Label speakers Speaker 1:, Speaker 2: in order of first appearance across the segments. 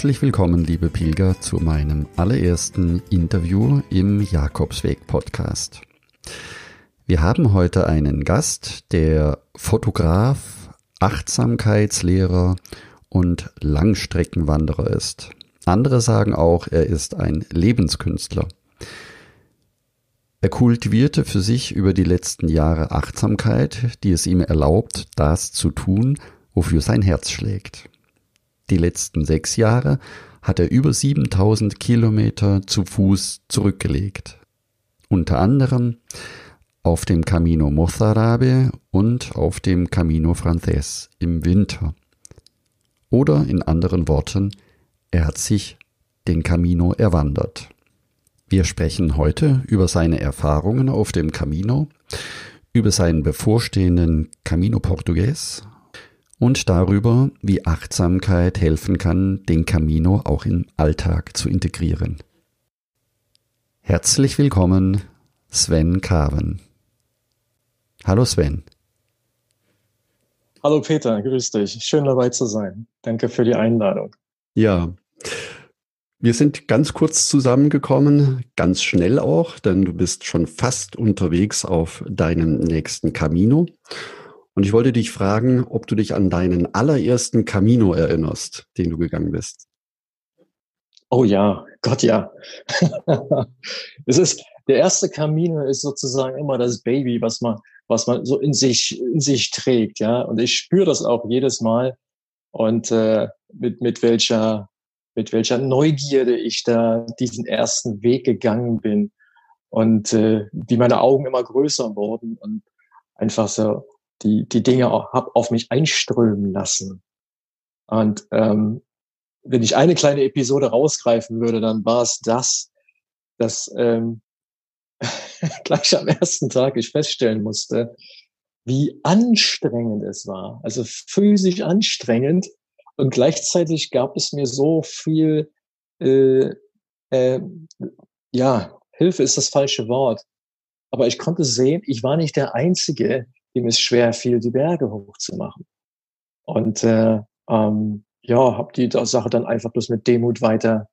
Speaker 1: Herzlich willkommen, liebe Pilger, zu meinem allerersten Interview im Jakobsweg Podcast. Wir haben heute einen Gast, der Fotograf, Achtsamkeitslehrer und Langstreckenwanderer ist. Andere sagen auch, er ist ein Lebenskünstler. Er kultivierte für sich über die letzten Jahre Achtsamkeit, die es ihm erlaubt, das zu tun, wofür sein Herz schlägt. Die letzten sechs Jahre hat er über 7000 Kilometer zu Fuß zurückgelegt. Unter anderem auf dem Camino Mozarabe und auf dem Camino Frances im Winter. Oder in anderen Worten, er hat sich den Camino erwandert. Wir sprechen heute über seine Erfahrungen auf dem Camino, über seinen bevorstehenden Camino Portugues und darüber, wie Achtsamkeit helfen kann, den Camino auch im Alltag zu integrieren. Herzlich willkommen, Sven Kaven. Hallo Sven.
Speaker 2: Hallo Peter, grüß dich. Schön dabei zu sein. Danke für die Einladung.
Speaker 1: Ja, wir sind ganz kurz zusammengekommen, ganz schnell auch, denn du bist schon fast unterwegs auf deinem nächsten Camino. Und ich wollte dich fragen, ob du dich an deinen allerersten Camino erinnerst, den du gegangen bist.
Speaker 2: Oh ja, Gott ja. es ist, der erste Camino ist sozusagen immer das Baby, was man, was man so in sich, in sich trägt, ja. Und ich spüre das auch jedes Mal und äh, mit, mit welcher, mit welcher Neugierde ich da diesen ersten Weg gegangen bin und äh, wie meine Augen immer größer wurden und einfach so die, die Dinge auch hab auf mich einströmen lassen. Und ähm, wenn ich eine kleine Episode rausgreifen würde, dann war es das, dass ähm, gleich am ersten Tag ich feststellen musste, wie anstrengend es war. Also physisch anstrengend. Und gleichzeitig gab es mir so viel, äh, äh, ja, Hilfe ist das falsche Wort. Aber ich konnte sehen, ich war nicht der Einzige, ihm es schwer fiel, die Berge hochzumachen. Und äh, ähm, ja, habe die Sache dann einfach bloß mit Demut weiter,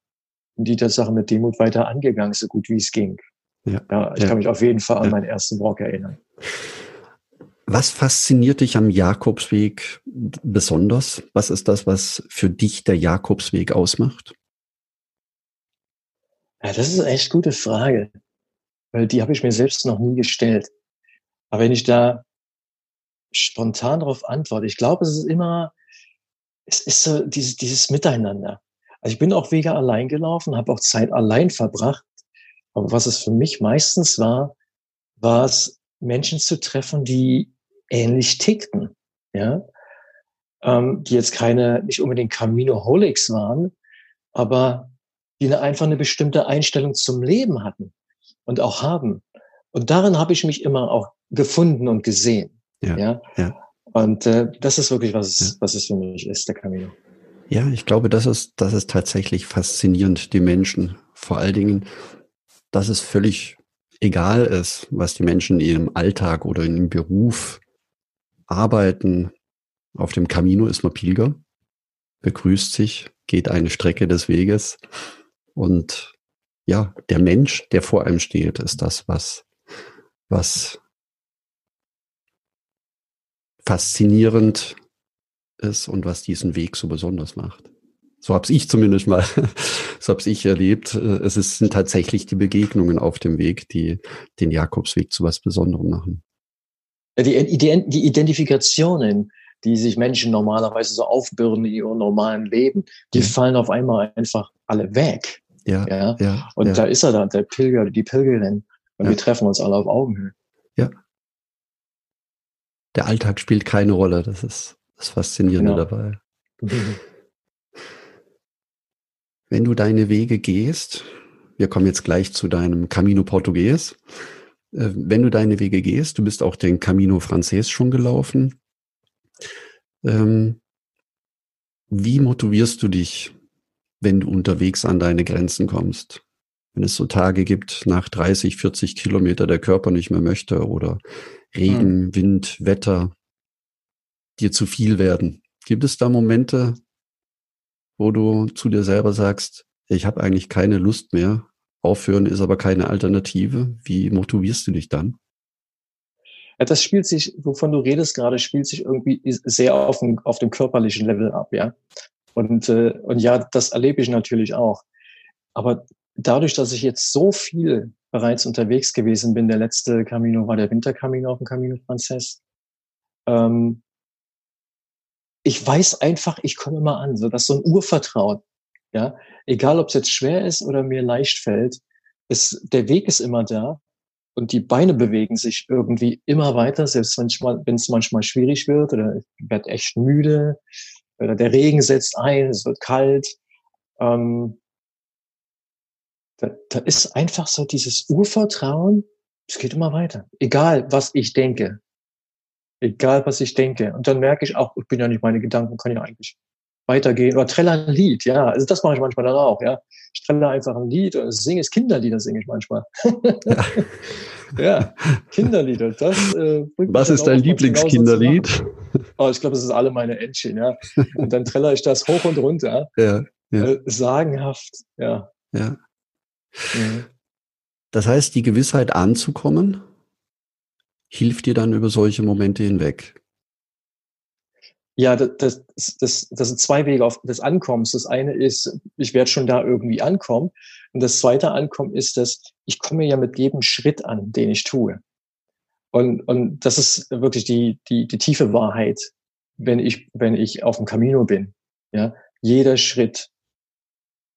Speaker 2: die Sache mit Demut weiter angegangen, so gut wie es ging. Ja, ja ich ja. kann mich auf jeden Fall an ja. meinen ersten Walk erinnern.
Speaker 1: Was fasziniert dich am Jakobsweg besonders? Was ist das, was für dich der Jakobsweg ausmacht?
Speaker 2: Ja, das ist eine echt gute Frage, weil die habe ich mir selbst noch nie gestellt. Aber wenn ich da spontan darauf antworte. Ich glaube, es ist immer, es ist so dieses, dieses Miteinander. Also ich bin auch Wege allein gelaufen, habe auch Zeit allein verbracht. Aber was es für mich meistens war, war es, Menschen zu treffen, die ähnlich tickten, ja, ähm, die jetzt keine, nicht unbedingt Camino-Holics waren, aber die eine, einfach eine bestimmte Einstellung zum Leben hatten und auch haben. Und darin habe ich mich immer auch gefunden und gesehen. Ja. ja? ja. Und äh, das ist wirklich, was, ja. was es für mich ist, der Camino.
Speaker 1: Ja, ich glaube, das ist, das ist tatsächlich faszinierend, die Menschen. Vor allen Dingen, dass es völlig egal ist, was die Menschen in ihrem Alltag oder in ihrem Beruf arbeiten. Auf dem Camino ist man Pilger, begrüßt sich, geht eine Strecke des Weges und ja, der Mensch, der vor einem steht, ist das, was, was faszinierend ist und was diesen Weg so besonders macht. So habe ich zumindest mal, so habe ich erlebt. Es ist, sind tatsächlich die Begegnungen auf dem Weg, die den Jakobsweg zu was Besonderem machen.
Speaker 2: Die, die Identifikationen, die sich Menschen normalerweise so aufbürden in ihrem normalen Leben, die ja. fallen auf einmal einfach alle weg. Ja, ja. ja und ja. da ist er da, der Pilger, die Pilgerin. Und wir treffen uns alle auf Augenhöhe.
Speaker 1: Ja, der Alltag spielt keine Rolle. Das ist das Faszinierende genau. dabei. Wenn du deine Wege gehst, wir kommen jetzt gleich zu deinem Camino Portugues. Äh, wenn du deine Wege gehst, du bist auch den Camino Frances schon gelaufen. Ähm, wie motivierst du dich, wenn du unterwegs an deine Grenzen kommst? Wenn es so Tage gibt, nach 30, 40 Kilometer der Körper nicht mehr möchte oder Regen, hm. Wind, Wetter dir zu viel werden. Gibt es da Momente, wo du zu dir selber sagst, ich habe eigentlich keine Lust mehr, aufhören ist aber keine Alternative? Wie motivierst du dich dann?
Speaker 2: Ja, das spielt sich, wovon du redest gerade, spielt sich irgendwie sehr auf dem, auf dem körperlichen Level ab, ja. Und, äh, und ja, das erlebe ich natürlich auch. Aber dadurch, dass ich jetzt so viel bereits unterwegs gewesen bin, der letzte Camino war der Wintercamino auf dem Camino Frances, ähm, ich weiß einfach, ich komme immer an. So, das ist so ein Urvertrauen. Ja, egal ob es jetzt schwer ist oder mir leicht fällt, ist, der Weg ist immer da und die Beine bewegen sich irgendwie immer weiter, selbst wenn es manchmal schwierig wird oder ich werde echt müde oder der Regen setzt ein, es wird kalt. Ähm, da, da ist einfach so dieses Urvertrauen, es geht immer weiter. Egal, was ich denke. Egal, was ich denke. Und dann merke ich auch, ich bin ja nicht meine Gedanken, kann ja eigentlich weitergehen. Oder trelle ein Lied, ja. Also das mache ich manchmal dann auch, ja. Ich trelle einfach ein Lied oder singe es Kinderlieder, singe ich manchmal. Ja, ja Kinderlieder. Das,
Speaker 1: äh, Was ist dein Lieblingskinderlied?
Speaker 2: Oh, ich glaube, das ist alle meine Entchen, ja. Und dann trelle ich das hoch und runter. Ja. ja. Äh, sagenhaft, ja.
Speaker 1: Ja. Mhm. Das heißt, die Gewissheit anzukommen, hilft dir dann über solche Momente hinweg.
Speaker 2: Ja, das, das, das sind zwei Wege auf des Ankommens. Das eine ist, ich werde schon da irgendwie ankommen. Und das zweite Ankommen ist, dass ich komme ja mit jedem Schritt an, den ich tue. Und, und das ist wirklich die, die, die tiefe Wahrheit, wenn ich, wenn ich auf dem Camino bin. Ja, jeder Schritt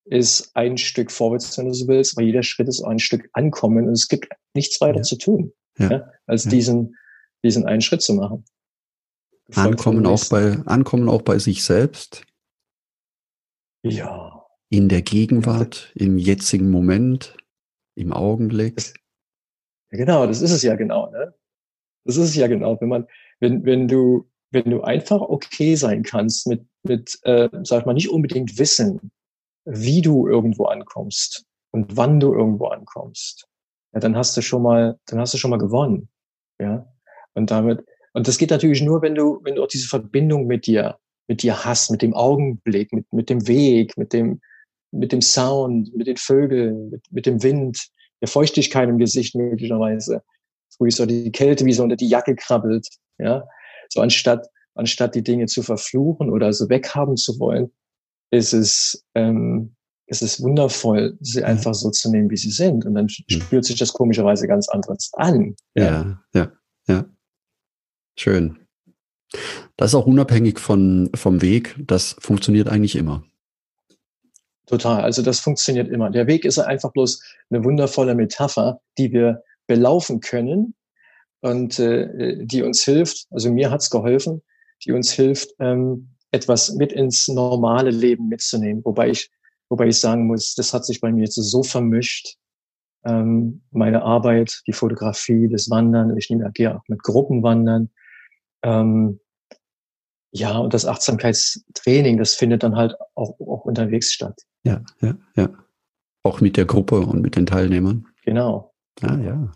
Speaker 2: ist ein Stück vorwärts, wenn du so willst, aber jeder Schritt ist auch ein Stück Ankommen und es gibt nichts weiter ja. zu tun, ja. ja als diesen, diesen einen Schritt zu machen.
Speaker 1: Ankommen auch bei, ankommen auch bei sich selbst.
Speaker 2: Ja.
Speaker 1: In der Gegenwart, im jetzigen Moment, im Augenblick.
Speaker 2: Ja, genau, das ist es ja genau, ne? Das ist es ja genau. Wenn man, wenn, wenn du, wenn du einfach okay sein kannst mit, mit, äh, sag ich mal, nicht unbedingt wissen, wie du irgendwo ankommst und wann du irgendwo ankommst, ja, dann hast du schon mal, dann hast du schon mal gewonnen, ja. Und damit, und das geht natürlich nur, wenn du, wenn du auch diese Verbindung mit dir, mit dir hast, mit dem Augenblick, mit, mit dem Weg, mit dem, mit dem Sound, mit den Vögeln, mit, mit dem Wind, der Feuchtigkeit im Gesicht möglicherweise, wo ich so die Kälte wie so unter die Jacke krabbelt, ja. So anstatt, anstatt die Dinge zu verfluchen oder so weghaben zu wollen, ist es, ähm, ist es wundervoll, sie einfach so zu nehmen, wie sie sind. Und dann mhm. spürt sich das komischerweise ganz anders an.
Speaker 1: Ja, ja, ja. ja. Schön. Das ist auch unabhängig von, vom Weg. Das funktioniert eigentlich immer.
Speaker 2: Total. Also das funktioniert immer. Der Weg ist einfach bloß eine wundervolle Metapher, die wir belaufen können und äh, die uns hilft, also mir hat's geholfen, die uns hilft, ähm, etwas mit ins normale Leben mitzunehmen. Wobei ich, wobei ich sagen muss, das hat sich bei mir jetzt so vermischt. Ähm, meine Arbeit, die Fotografie, das Wandern, ich nehme ja auch mit Gruppen wandern. Ähm, ja, und das Achtsamkeitstraining, das findet dann halt auch, auch unterwegs statt.
Speaker 1: Ja, ja, ja. Auch mit der Gruppe und mit den Teilnehmern.
Speaker 2: Genau.
Speaker 1: Ja, ja.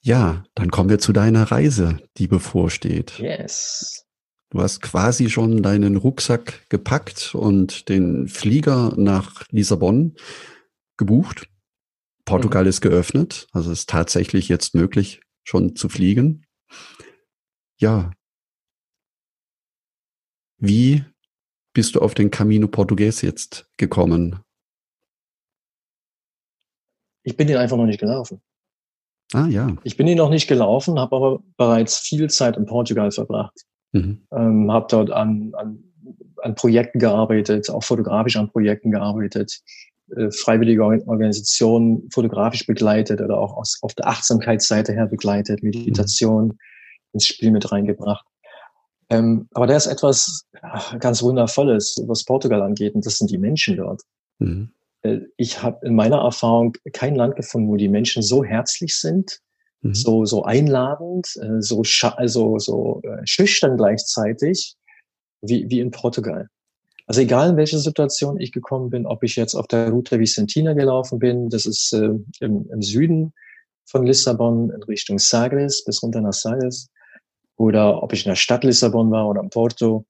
Speaker 1: Ja, dann kommen wir zu deiner Reise, die bevorsteht.
Speaker 2: Yes.
Speaker 1: Du hast quasi schon deinen Rucksack gepackt und den Flieger nach Lissabon gebucht. Portugal mhm. ist geöffnet, also ist tatsächlich jetzt möglich, schon zu fliegen. Ja. Wie bist du auf den Camino Portugues jetzt gekommen?
Speaker 2: Ich bin den einfach noch nicht gelaufen.
Speaker 1: Ah ja.
Speaker 2: Ich bin ihn noch nicht gelaufen, habe aber bereits viel Zeit in Portugal verbracht. Mhm. Ähm, habe dort an, an, an Projekten gearbeitet, auch fotografisch an Projekten gearbeitet, äh, freiwillige Organisationen fotografisch begleitet oder auch aus, auf der Achtsamkeitsseite her begleitet, Meditation, ins Spiel mit reingebracht. Ähm, aber da ist etwas ganz Wundervolles, was Portugal angeht, und das sind die Menschen dort. Mhm. Äh, ich habe in meiner Erfahrung kein Land gefunden, wo die Menschen so herzlich sind, mhm. so, so einladend, äh, so, also, so äh, schüchtern gleichzeitig, wie, wie in Portugal. Also egal in welche Situation ich gekommen bin, ob ich jetzt auf der Route Vicentina gelaufen bin, das ist äh, im, im Süden von Lissabon in Richtung Sagres bis runter nach Sagres, oder ob ich in der Stadt Lissabon war oder in Porto.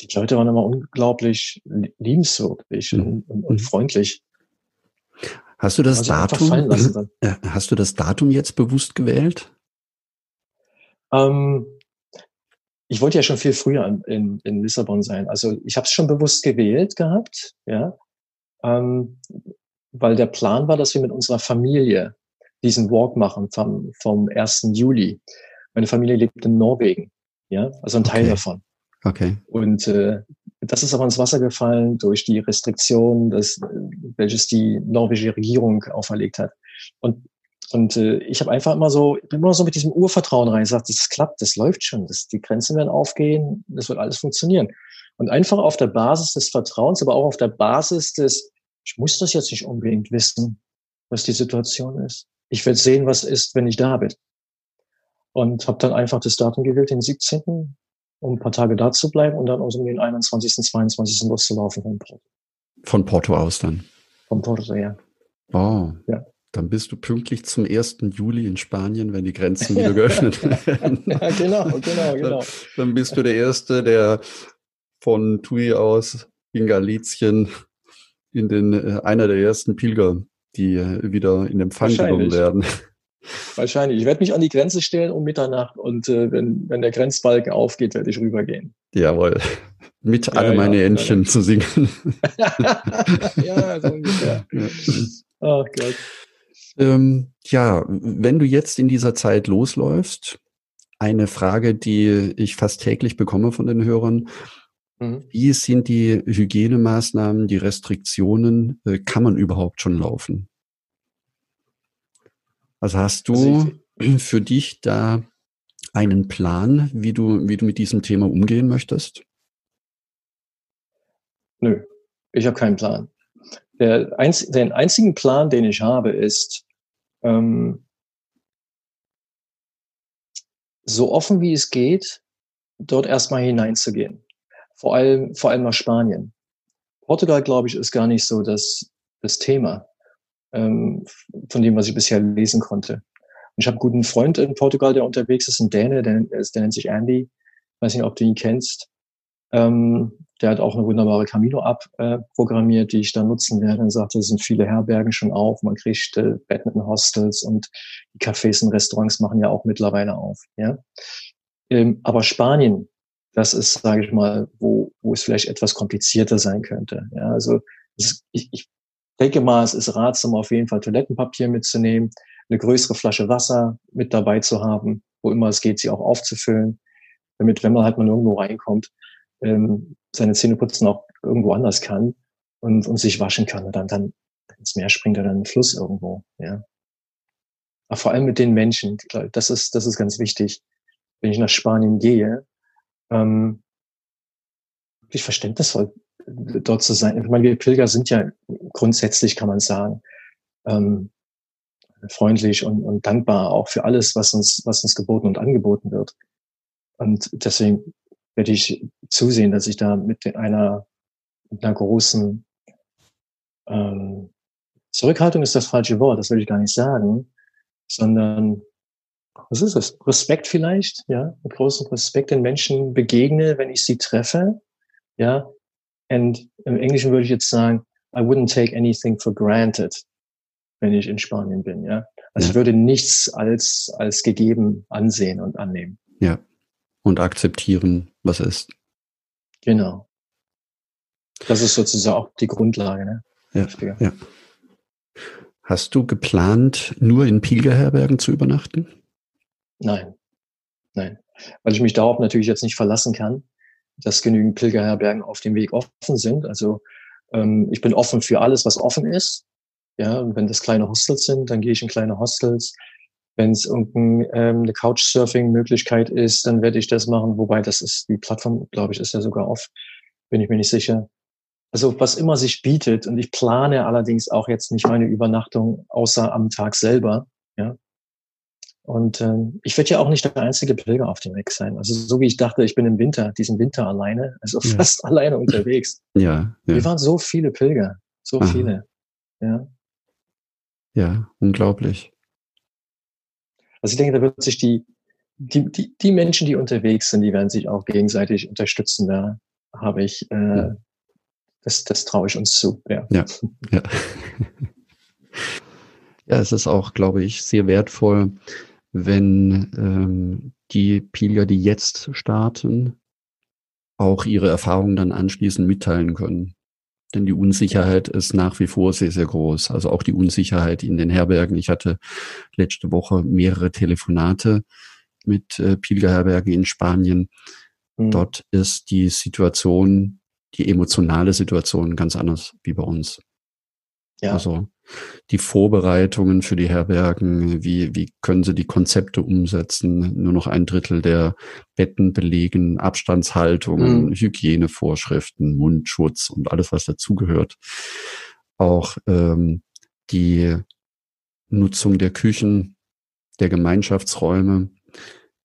Speaker 2: Die Leute waren immer unglaublich liebenswürdig mhm. und, und, mhm. freundlich.
Speaker 1: Hast du das Datum? Hast du das Datum jetzt bewusst gewählt?
Speaker 2: Ähm, ich wollte ja schon viel früher in, in, in Lissabon sein. Also ich habe es schon bewusst gewählt gehabt, ja, ähm, weil der Plan war, dass wir mit unserer Familie diesen Walk machen vom, vom 1. Juli. Meine Familie lebt in Norwegen, ja, also ein Teil
Speaker 1: okay.
Speaker 2: davon.
Speaker 1: Okay.
Speaker 2: Und äh, das ist aber ins Wasser gefallen durch die Restriktionen, das, welches die norwegische Regierung auferlegt hat. Und und äh, ich habe einfach immer so, immer so mit diesem Urvertrauen rein gesagt, das klappt, das läuft schon, das, die Grenzen werden aufgehen, das wird alles funktionieren. Und einfach auf der Basis des Vertrauens, aber auch auf der Basis des, ich muss das jetzt nicht unbedingt wissen, was die Situation ist. Ich werde sehen, was ist, wenn ich da bin. Und habe dann einfach das Datum gewählt, den 17., um ein paar Tage da zu bleiben und dann aus um den 21., 22. loszulaufen von Porto.
Speaker 1: Von Porto aus dann?
Speaker 2: Von Porto, ja.
Speaker 1: Oh. Ja. Dann bist du pünktlich zum 1. Juli in Spanien, wenn die Grenzen wieder geöffnet werden.
Speaker 2: ja, genau, genau, genau.
Speaker 1: Dann bist du der Erste, der von Tui aus in Galizien in den, äh, einer der ersten Pilger, die äh, wieder in Empfang genommen werden.
Speaker 2: Wahrscheinlich. Ich werde mich an die Grenze stellen um Mitternacht und äh, wenn, wenn der Grenzbalken aufgeht, werde ich rübergehen.
Speaker 1: Jawohl. Mit ja, alle meine ja, Entchen ja. zu singen. ja, so ungefähr. Oh Gott. Ähm, ja, wenn du jetzt in dieser Zeit losläufst, eine Frage, die ich fast täglich bekomme von den Hörern. Mhm. Wie sind die Hygienemaßnahmen, die Restriktionen? Äh, kann man überhaupt schon laufen? Also hast du also für dich da einen Plan, wie du, wie du mit diesem Thema umgehen möchtest?
Speaker 2: Nö, ich habe keinen Plan. Der einz den einzigen Plan, den ich habe, ist, ähm, so offen wie es geht, dort erstmal hineinzugehen. Vor allem, vor allem nach Spanien. Portugal, glaube ich, ist gar nicht so das, das Thema, ähm, von dem, was ich bisher lesen konnte. Und ich habe einen guten Freund in Portugal, der unterwegs ist, ein Däne, der, der nennt sich Andy. Ich weiß nicht, ob du ihn kennst. Ähm, der hat auch eine wunderbare Camino-App äh, programmiert, die ich da nutzen werde. Er sagte, es sind viele Herbergen schon auf, man kriegt äh, Badminton-Hostels und die Cafés und Restaurants machen ja auch mittlerweile auf. Ja? Ähm, aber Spanien, das ist, sage ich mal, wo, wo es vielleicht etwas komplizierter sein könnte. Ja? Also es, ich, ich denke mal, es ist ratsam, auf jeden Fall Toilettenpapier mitzunehmen, eine größere Flasche Wasser mit dabei zu haben, wo immer es geht, sie auch aufzufüllen, damit, wenn man halt mal irgendwo reinkommt, ähm, seine Zähne putzen auch irgendwo anders kann und, und sich waschen kann und dann, dann ins Meer springt oder in den Fluss irgendwo, ja. Aber vor allem mit den Menschen, das ist, das ist ganz wichtig. Wenn ich nach Spanien gehe, ähm, wirklich verständnisvoll dort zu sein. Ich meine, wir Pilger sind ja grundsätzlich, kann man sagen, ähm, freundlich und, und dankbar auch für alles, was uns, was uns geboten und angeboten wird. Und deswegen werde ich zusehen, dass ich da mit einer, mit einer großen ähm, Zurückhaltung ist das falsche Wort, das will ich gar nicht sagen, sondern was ist es? Respekt vielleicht, ja, mit großem Respekt den Menschen begegne, wenn ich sie treffe, ja. Und im Englischen würde ich jetzt sagen, I wouldn't take anything for granted, wenn ich in Spanien bin, ja. Also ja. ich würde nichts als, als gegeben ansehen und annehmen.
Speaker 1: Ja. Und akzeptieren, was ist.
Speaker 2: Genau. Das ist sozusagen auch die Grundlage. Ne?
Speaker 1: Ja, ja. Hast du geplant, nur in Pilgerherbergen zu übernachten?
Speaker 2: Nein, nein. Weil ich mich darauf natürlich jetzt nicht verlassen kann, dass genügend Pilgerherbergen auf dem Weg offen sind. Also ähm, ich bin offen für alles, was offen ist. Ja, und wenn das kleine Hostels sind, dann gehe ich in kleine Hostels. Wenn es irgendeine ähm, Couchsurfing-Möglichkeit ist, dann werde ich das machen. Wobei das ist, die Plattform, glaube ich, ist ja sogar off. Bin ich mir nicht sicher. Also was immer sich bietet. Und ich plane allerdings auch jetzt nicht meine Übernachtung außer am Tag selber. Ja. Und ähm, ich werde ja auch nicht der einzige Pilger auf dem Weg sein. Also so wie ich dachte, ich bin im Winter, diesen Winter alleine, also ja. fast alleine unterwegs.
Speaker 1: Ja, ja.
Speaker 2: Wir waren so viele Pilger, so Aha. viele. Ja.
Speaker 1: Ja, unglaublich.
Speaker 2: Also ich denke, da wird sich die, die, die, die Menschen, die unterwegs sind, die werden sich auch gegenseitig unterstützen. Da habe ich, äh, das, das traue ich uns zu. Ja.
Speaker 1: Ja. ja. ja, es ist auch, glaube ich, sehr wertvoll, wenn ähm, die Pilger, die jetzt starten, auch ihre Erfahrungen dann anschließend mitteilen können. Denn die Unsicherheit ist nach wie vor sehr, sehr groß. Also auch die Unsicherheit in den Herbergen. Ich hatte letzte Woche mehrere Telefonate mit äh, Pilgerherbergen in Spanien. Mhm. Dort ist die Situation, die emotionale Situation ganz anders wie bei uns. Ja. Also die Vorbereitungen für die Herbergen, wie, wie können sie die Konzepte umsetzen, nur noch ein Drittel der Betten belegen, Abstandshaltungen, mhm. Hygienevorschriften, Mundschutz und alles, was dazugehört. Auch ähm, die Nutzung der Küchen, der Gemeinschaftsräume,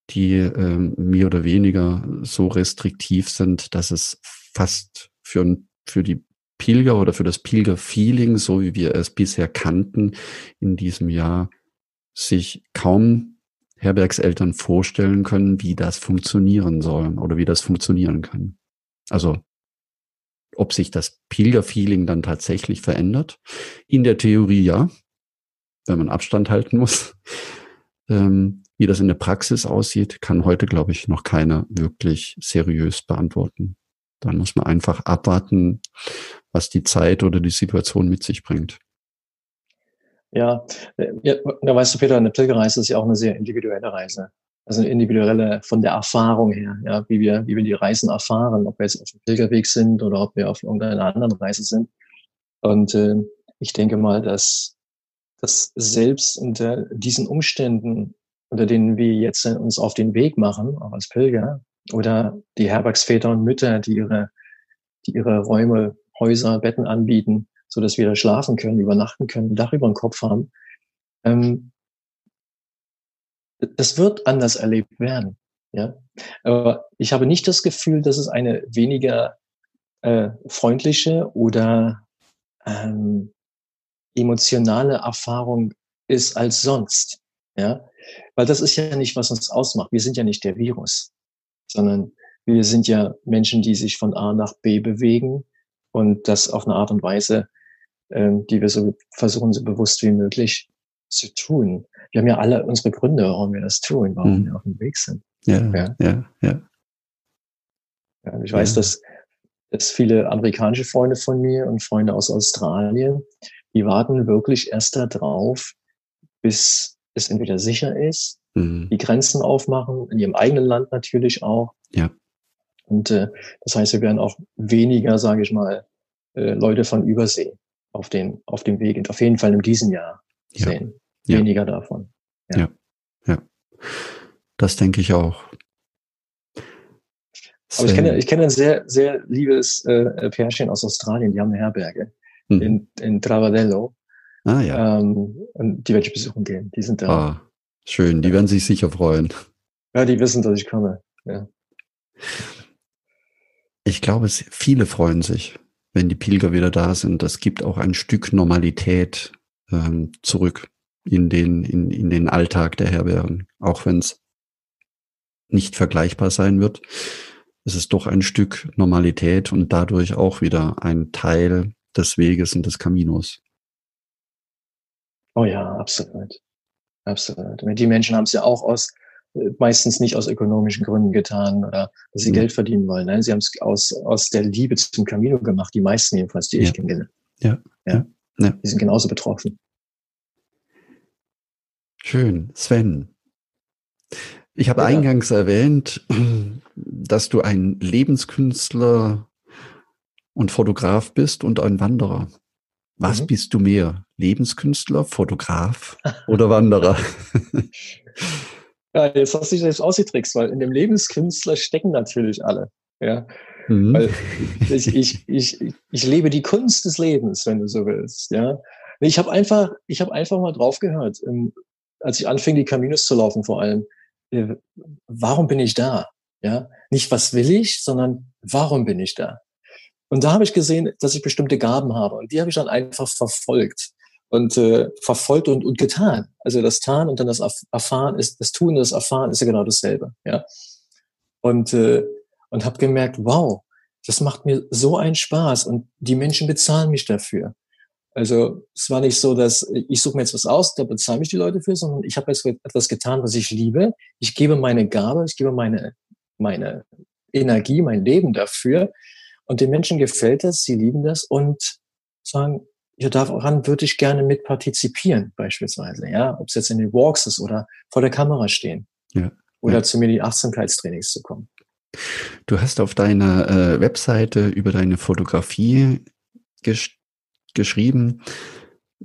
Speaker 1: die ähm, mehr oder weniger so restriktiv sind, dass es fast für, für die Pilger oder für das Pilger-Feeling, so wie wir es bisher kannten, in diesem Jahr sich kaum Herbergseltern vorstellen können, wie das funktionieren soll oder wie das funktionieren kann. Also ob sich das Pilger-Feeling dann tatsächlich verändert. In der Theorie ja, wenn man Abstand halten muss. Ähm, wie das in der Praxis aussieht, kann heute, glaube ich, noch keiner wirklich seriös beantworten. Dann muss man einfach abwarten, was die Zeit oder die Situation mit sich bringt.
Speaker 2: Ja, äh, da weißt du, Peter, eine Pilgerreise ist ja auch eine sehr individuelle Reise. Also eine individuelle von der Erfahrung her, ja, wie wir, wie wir die Reisen erfahren, ob wir jetzt auf dem Pilgerweg sind oder ob wir auf irgendeiner anderen Reise sind. Und äh, ich denke mal, dass, dass selbst unter diesen Umständen, unter denen wir jetzt uns auf den Weg machen, auch als Pilger, oder die Herbergsväter und Mütter, die ihre, die ihre Räume, Häuser, Betten anbieten, so dass wir da schlafen können, übernachten können, Dach über den Kopf haben. Ähm, das wird anders erlebt werden. Ja, aber ich habe nicht das Gefühl, dass es eine weniger äh, freundliche oder ähm, emotionale Erfahrung ist als sonst. Ja, weil das ist ja nicht, was uns ausmacht. Wir sind ja nicht der Virus sondern wir sind ja Menschen, die sich von A nach B bewegen und das auf eine Art und Weise, ähm, die wir so versuchen, so bewusst wie möglich zu tun. Wir haben ja alle unsere Gründe, warum wir das tun, warum hm. wir auf dem Weg sind.
Speaker 1: Ja, ja, ja. ja.
Speaker 2: ja ich weiß, ja. dass, dass viele amerikanische Freunde von mir und Freunde aus Australien, die warten wirklich erst darauf, bis es entweder sicher ist mhm. die Grenzen aufmachen, in ihrem eigenen Land natürlich auch.
Speaker 1: Ja.
Speaker 2: Und äh, das heißt, wir werden auch weniger, sage ich mal, äh, Leute von Übersee auf den auf dem Weg, auf jeden Fall in diesem Jahr ja. sehen. Weniger ja. davon.
Speaker 1: Ja. ja, ja. Das denke ich auch.
Speaker 2: Aber ich kenne, ich kenne ein sehr, sehr liebes äh, Pärchen aus Australien, die haben eine Herberge mhm. in, in Travadello.
Speaker 1: Ah, ja.
Speaker 2: Ähm, und die werde ich besuchen gehen. Die sind da.
Speaker 1: Ah, Schön, die werden sich sicher freuen.
Speaker 2: Ja, die wissen, dass ich komme. Ja.
Speaker 1: Ich glaube, viele freuen sich, wenn die Pilger wieder da sind. Das gibt auch ein Stück Normalität ähm, zurück in den, in, in den Alltag der Herbergen. Auch wenn es nicht vergleichbar sein wird. Es ist doch ein Stück Normalität und dadurch auch wieder ein Teil des Weges und des Caminos.
Speaker 2: Oh ja, absolut. Absolut. Die Menschen haben es ja auch aus, äh, meistens nicht aus ökonomischen Gründen getan oder dass sie mhm. Geld verdienen wollen. Nein, sie haben es aus, aus der Liebe zum Camino gemacht, die meisten jedenfalls, die ja. ich kenne.
Speaker 1: Ja. ja.
Speaker 2: ja. Die sind genauso betroffen.
Speaker 1: Schön. Sven. Ich habe ja. eingangs erwähnt, dass du ein Lebenskünstler und Fotograf bist und ein Wanderer. Was mhm. bist du mehr? Lebenskünstler, Fotograf oder Wanderer?
Speaker 2: ja, jetzt hast du dich selbst ausgetrickst, weil in dem Lebenskünstler stecken natürlich alle. Ja. Mhm. Weil ich, ich, ich, ich lebe die Kunst des Lebens, wenn du so willst. Ja. Ich habe einfach, ich habe einfach mal drauf gehört, ähm, als ich anfing, die Caminos zu laufen, vor allem. Äh, warum bin ich da? Ja, nicht was will ich, sondern warum bin ich da? Und da habe ich gesehen, dass ich bestimmte Gaben habe und die habe ich dann einfach verfolgt und äh, verfolgt und, und getan. Also das Tan und dann das Erfahren ist, das Tun und das Erfahren ist ja genau dasselbe. Ja, und äh, und habe gemerkt, wow, das macht mir so einen Spaß und die Menschen bezahlen mich dafür. Also es war nicht so, dass ich suche mir jetzt was aus, da bezahlen mich die Leute für, sondern ich habe jetzt etwas getan, was ich liebe. Ich gebe meine Gabe, ich gebe meine meine Energie, mein Leben dafür. Und den Menschen gefällt das, sie lieben das und sagen, ja, daran würde ich gerne mit partizipieren, beispielsweise. Ja, ob es jetzt in den Walks ist oder vor der Kamera stehen. Ja. Oder ja. zu mir die Achtsamkeitstrainings zu kommen.
Speaker 1: Du hast auf deiner äh, Webseite über deine Fotografie gesch geschrieben,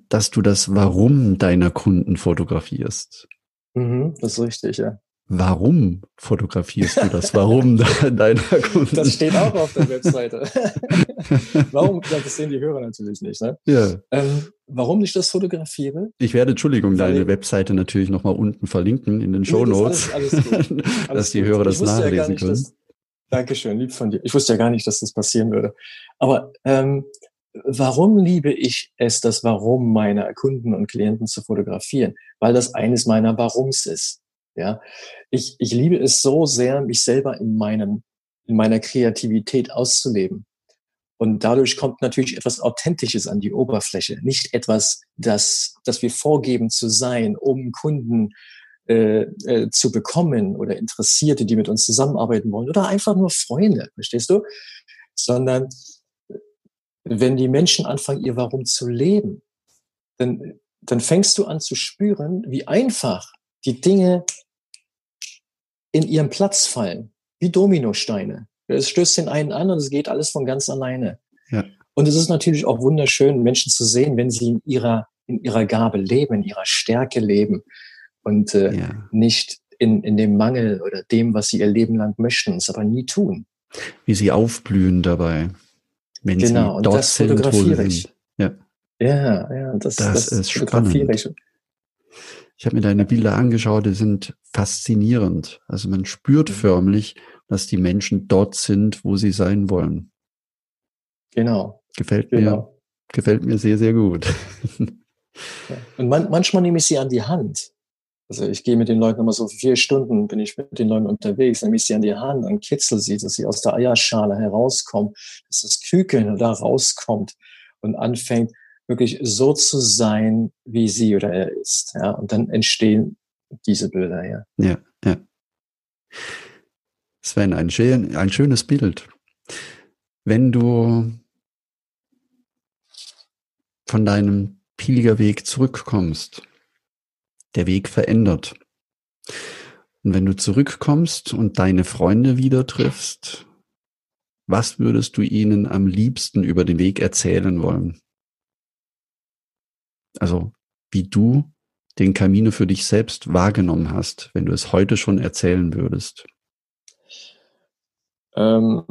Speaker 1: dass du das Warum deiner Kunden fotografierst.
Speaker 2: Mhm, das ist richtig, ja.
Speaker 1: Warum fotografierst du das? Warum deiner Kunden?
Speaker 2: Das steht auch auf der Webseite. warum? Das sehen die Hörer natürlich nicht. Ne? Ja. Ähm, warum ich das fotografiere?
Speaker 1: Ich werde, Entschuldigung, Weil deine Webseite natürlich nochmal unten verlinken in den Show Notes, alles, alles alles dass die Hörer das nachlesen ja nicht, können. Dass,
Speaker 2: Dankeschön, lieb von dir. Ich wusste ja gar nicht, dass das passieren würde. Aber ähm, warum liebe ich es, das Warum meiner Kunden und Klienten zu fotografieren? Weil das eines meiner Warums ist. Ja, ich, ich liebe es so sehr, mich selber in meinem, in meiner Kreativität auszuleben. Und dadurch kommt natürlich etwas Authentisches an die Oberfläche, nicht etwas, das, das wir vorgeben zu sein, um Kunden äh, äh, zu bekommen oder Interessierte, die mit uns zusammenarbeiten wollen oder einfach nur Freunde, verstehst du? Sondern wenn die Menschen anfangen, ihr Warum zu leben, dann, dann fängst du an zu spüren, wie einfach die Dinge in ihren Platz fallen, wie Dominosteine. Es stößt den einen an und es geht alles von ganz alleine. Ja. Und es ist natürlich auch wunderschön, Menschen zu sehen, wenn sie in ihrer, in ihrer Gabe leben, in ihrer Stärke leben und äh, ja. nicht in, in dem Mangel oder dem, was sie ihr Leben lang möchten, es aber nie tun.
Speaker 1: Wie sie aufblühen dabei, wenn genau, sie dort und das sind, fotografiere ich.
Speaker 2: Ja. ja, ja, das, das, das ist fotografiere spannend. ich.
Speaker 1: Ich habe mir deine Bilder angeschaut, die sind faszinierend. Also man spürt mhm. förmlich, dass die Menschen dort sind, wo sie sein wollen.
Speaker 2: Genau.
Speaker 1: Gefällt genau. mir, gefällt mir sehr, sehr gut.
Speaker 2: Und man, manchmal nehme ich sie an die Hand. Also ich gehe mit den Leuten immer so vier Stunden, bin ich mit den Leuten unterwegs, nehme ich sie an die Hand und kitzel sie, dass sie aus der Eierschale herauskommen, dass das Küken da rauskommt und anfängt, wirklich so zu sein, wie sie oder er ist. Ja? Und dann entstehen diese Bilder, ja.
Speaker 1: Ja, ja. Sven, ein, schön, ein schönes Bild. Wenn du von deinem Pilgerweg zurückkommst, der Weg verändert. Und wenn du zurückkommst und deine Freunde wieder triffst, was würdest du ihnen am liebsten über den Weg erzählen wollen? Also wie du den Camino für dich selbst wahrgenommen hast, wenn du es heute schon erzählen würdest?
Speaker 2: Ähm,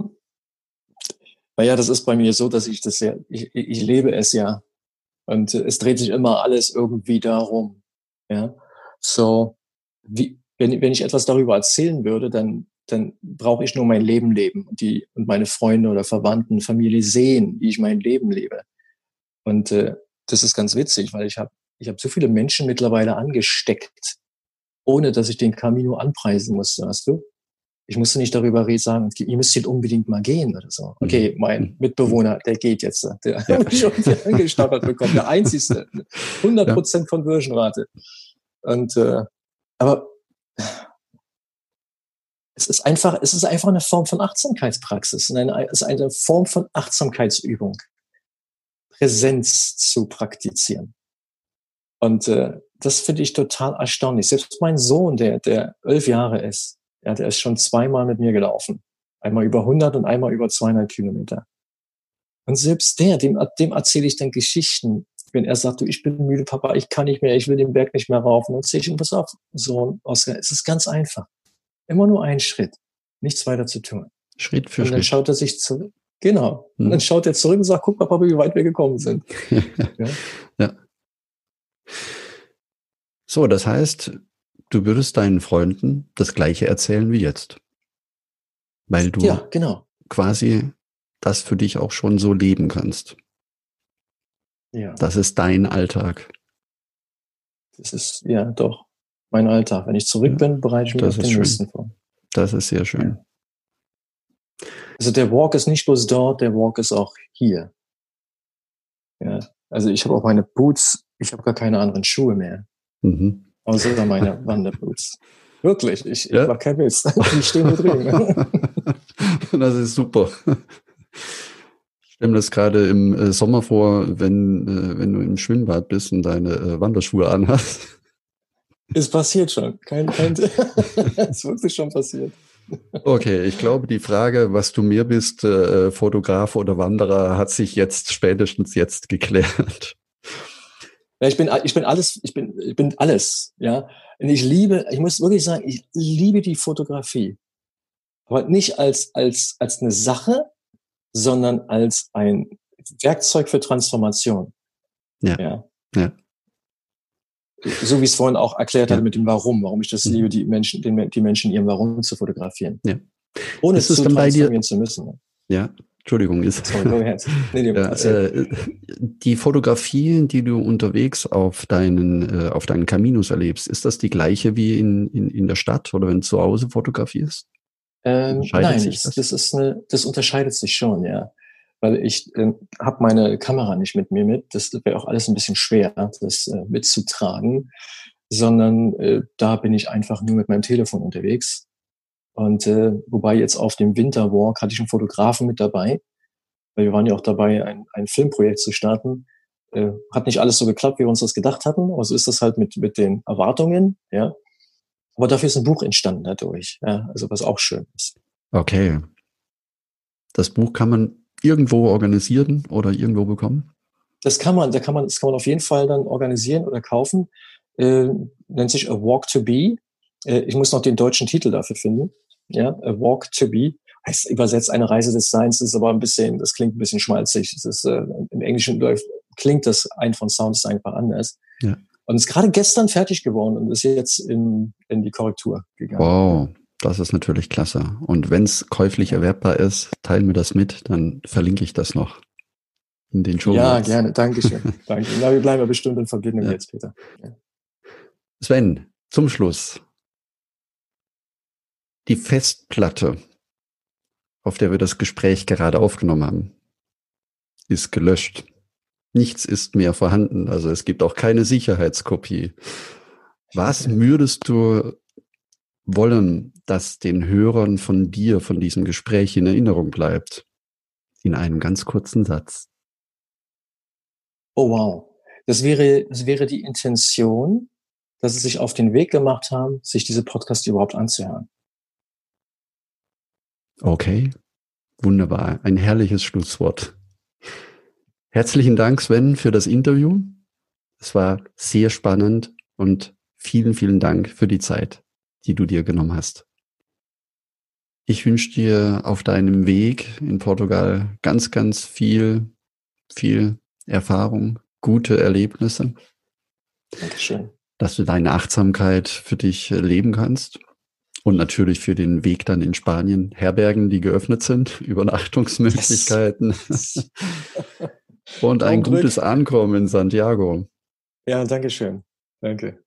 Speaker 2: naja, das ist bei mir so, dass ich das ja, ich, ich lebe es ja. Und es dreht sich immer alles irgendwie darum. Ja. So, wie, wenn, wenn ich etwas darüber erzählen würde, dann, dann brauche ich nur mein Leben leben und die, und meine Freunde oder Verwandten, Familie sehen, wie ich mein Leben lebe. Und äh, das ist ganz witzig, weil ich habe ich hab so viele Menschen mittlerweile angesteckt, ohne dass ich den Camino anpreisen musste, weißt du? Ich musste nicht darüber reden, sagen, ihr müsst jetzt unbedingt mal gehen oder so. Okay, mhm. mein mhm. Mitbewohner, der geht jetzt. Der ja. mich irgendwie angestappert bekommen. Der einzigste. 100 Prozent Conversion-Rate. Und, äh, aber es ist einfach, es ist einfach eine Form von Achtsamkeitspraxis. Es ist eine Form von Achtsamkeitsübung. Präsenz zu praktizieren. Und äh, das finde ich total erstaunlich. Selbst mein Sohn, der, der elf Jahre ist, ja, der ist schon zweimal mit mir gelaufen. Einmal über 100 und einmal über 200 Kilometer. Und selbst der, dem, dem erzähle ich dann Geschichten wenn er sagt, du, ich bin müde, Papa, ich kann nicht mehr, ich will den Berg nicht mehr raufen, und sehe ich ihm, pass auf, so, Oskar, es ist ganz einfach. Immer nur ein Schritt, nichts weiter zu tun.
Speaker 1: Schritt für
Speaker 2: und dann
Speaker 1: Schritt.
Speaker 2: schaut er sich zurück. Genau. Und dann schaut er zurück und sagt, guck mal, Papa, wie weit wir gekommen sind. Ja.
Speaker 1: ja. So, das heißt, du würdest deinen Freunden das Gleiche erzählen wie jetzt. Weil du
Speaker 2: Ja, genau.
Speaker 1: quasi das für dich auch schon so leben kannst.
Speaker 2: Ja.
Speaker 1: Das ist dein Alltag.
Speaker 2: Das ist, ja, doch, mein Alltag. Wenn ich zurück
Speaker 1: Ja,
Speaker 2: bin, bereite ich mich
Speaker 1: das
Speaker 2: auf den
Speaker 1: schön.
Speaker 2: nächsten vor.
Speaker 1: Das ist sehr schön.
Speaker 2: Also der Walk ist nicht bloß dort, der Walk ist auch hier. Ja, also ich habe auch meine Boots, ich habe gar keine anderen Schuhe mehr,
Speaker 1: Mhm.
Speaker 2: außer meine Wanderboots. Wirklich, ich,
Speaker 1: Ja.
Speaker 2: ich war kein Witz. Die stehen nur drin.
Speaker 1: das ist super. Ich stelle mir das gerade im äh, Sommer vor, wenn, äh, wenn du im Schwimmbad bist und deine äh, Wanderschuhe anhast.
Speaker 2: ist passiert schon. Kein, kein, ist wirklich schon passiert.
Speaker 1: Okay, ich glaube, die Frage, was du mehr bist, äh, Fotograf oder Wanderer, hat sich jetzt spätestens jetzt geklärt.
Speaker 2: Ja, ich bin, ich bin alles, ich bin, ich bin alles, ja. Und ich liebe, ich muss wirklich sagen, ich liebe die Fotografie. Aber nicht als, als, als eine Sache, sondern als ein Werkzeug für Transformation.
Speaker 1: Ja.
Speaker 2: ja.
Speaker 1: Ja.
Speaker 2: So wie ich es vorhin auch erklärt
Speaker 1: Ja.
Speaker 2: hatte mit dem Warum, warum ich das
Speaker 1: Mhm.
Speaker 2: liebe, die Menschen, den, die Menschen ihrem Warum zu fotografieren.
Speaker 1: Ja.
Speaker 2: Ohne
Speaker 1: Ist es
Speaker 2: zu
Speaker 1: dann bei dir-
Speaker 2: transformieren zu müssen. ne?
Speaker 1: Ja, Entschuldigung, ist.
Speaker 2: Sorry. Nee,
Speaker 1: Ja, äh, die Fotografie, die du unterwegs auf deinen, äh, auf deinen Caminos erlebst, ist das die gleiche wie in, in, in der Stadt oder wenn du zu Hause fotografierst?
Speaker 2: Ähm, nein, das?
Speaker 1: Das,
Speaker 2: ist eine, das unterscheidet sich schon, ja. Weil ich ähm, habe meine Kamera nicht mit mir mit. Das wäre auch alles ein bisschen schwer, das äh, mitzutragen. Sondern äh, da bin ich einfach nur mit meinem Telefon unterwegs. Und äh, wobei jetzt auf dem Winterwalk hatte ich einen Fotografen mit dabei, weil wir waren ja auch dabei, ein, ein Filmprojekt zu starten. Äh, hat nicht alles so geklappt, wie wir uns das gedacht hatten. Aber so ist das halt mit, mit den Erwartungen, ja. Aber dafür ist ein Buch entstanden dadurch, ja. Also was auch schön ist.
Speaker 1: Okay. Das Buch kann man irgendwo organisieren oder irgendwo bekommen?
Speaker 2: Das kann man, da kann man, das kann man auf jeden Fall dann organisieren oder kaufen. Äh, nennt sich A Walk to Be. Äh, ich muss noch den deutschen Titel dafür finden. Ja, A Walk to Be. Heißt übersetzt eine Reise des Seins, ist aber ein bisschen, das klingt ein bisschen schmalzig. Das ist, äh, im Englischen läuft, klingt das ein von Sounds einfach anders.
Speaker 1: Ja.
Speaker 2: Und ist gerade gestern fertig geworden und ist jetzt in, in die Korrektur gegangen.
Speaker 1: Wow, das ist natürlich klasse. Und wenn es käuflich erwerbbar ist, teil mir das mit, dann verlinke ich das noch in den Show.
Speaker 2: Ja, gerne. Dankeschön. Danke. Na, wir bleiben ja bestimmt in Verbindung
Speaker 1: Ja.
Speaker 2: jetzt, Peter.
Speaker 1: Sven, zum Schluss. Die Festplatte, auf der wir das Gespräch gerade aufgenommen haben, ist gelöscht. Nichts ist mehr vorhanden, also es gibt auch keine Sicherheitskopie. Was würdest du wollen, dass den Hörern von dir, von diesem Gespräch in Erinnerung bleibt? In einem ganz kurzen Satz.
Speaker 2: Oh wow. Das wäre, das wäre die Intention, dass sie sich auf den Weg gemacht haben, sich diese Podcast überhaupt anzuhören.
Speaker 1: Okay, wunderbar. Ein herrliches Schlusswort. Herzlichen Dank, Sven, für das Interview. Es war sehr spannend und vielen, vielen Dank für die Zeit, die du dir genommen hast. Ich wünsche dir auf deinem Weg in Portugal ganz, ganz viel, viel Erfahrung, gute Erlebnisse,
Speaker 2: Dankeschön.
Speaker 1: dass du deine Achtsamkeit für dich äh, leben kannst und natürlich für den Weg dann in Spanien, Herbergen, die geöffnet sind, Übernachtungsmöglichkeiten und ein gutes Ankommen in Santiago.
Speaker 2: Ja, Dankeschön. Danke.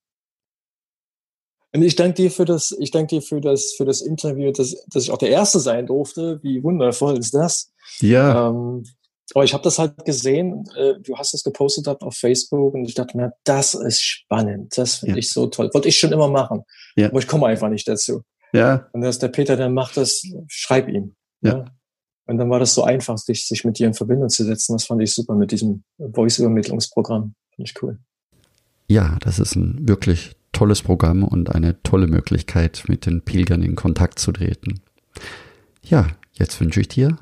Speaker 2: Und ich danke dir für das, ich danke dir für das, für das Interview, dass, dass ich auch der Erste sein durfte. Wie wundervoll ist das?
Speaker 1: Ja,
Speaker 2: Ähm, aber ich habe das halt gesehen, äh, du hast es gepostet gehabt auf Facebook und ich dachte mir, das ist spannend, das finde
Speaker 1: Ja.
Speaker 2: ich so toll. Wollte ich schon immer machen,
Speaker 1: Ja.
Speaker 2: aber ich komme einfach nicht dazu.
Speaker 1: ja,
Speaker 2: Und dass der Peter dann macht das, schreib ihm.
Speaker 1: Ja.
Speaker 2: Und dann war das so einfach, sich, sich mit dir in Verbindung zu setzen. Das fand ich super mit diesem Voice-Übermittlungsprogramm. Finde ich cool.
Speaker 1: ja, das ist ein wirklich tolles Programm und eine tolle Möglichkeit, mit den Pilgern in Kontakt zu treten. Ja, jetzt wünsche ich dir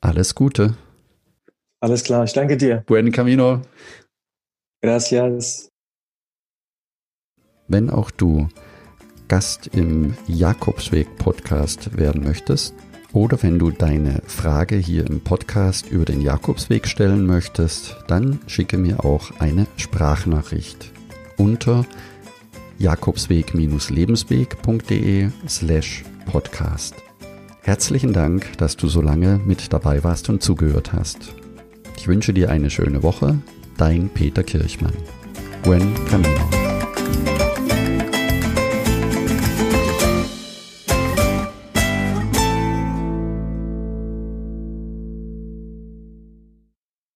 Speaker 1: alles Gute.
Speaker 2: Alles klar, ich danke dir.
Speaker 1: Buen Camino.
Speaker 2: Gracias.
Speaker 1: Wenn auch du Gast im Jakobsweg Podcast werden möchtest oder wenn du deine Frage hier im Podcast über den Jakobsweg stellen möchtest, dann schicke mir auch eine Sprachnachricht unter jakobsweg-lebensweg.de slash podcast. Herzlichen Dank, dass du so lange mit dabei warst und zugehört hast. Ich wünsche dir eine schöne Woche. Dein Peter Kirchmann. Buen Camino.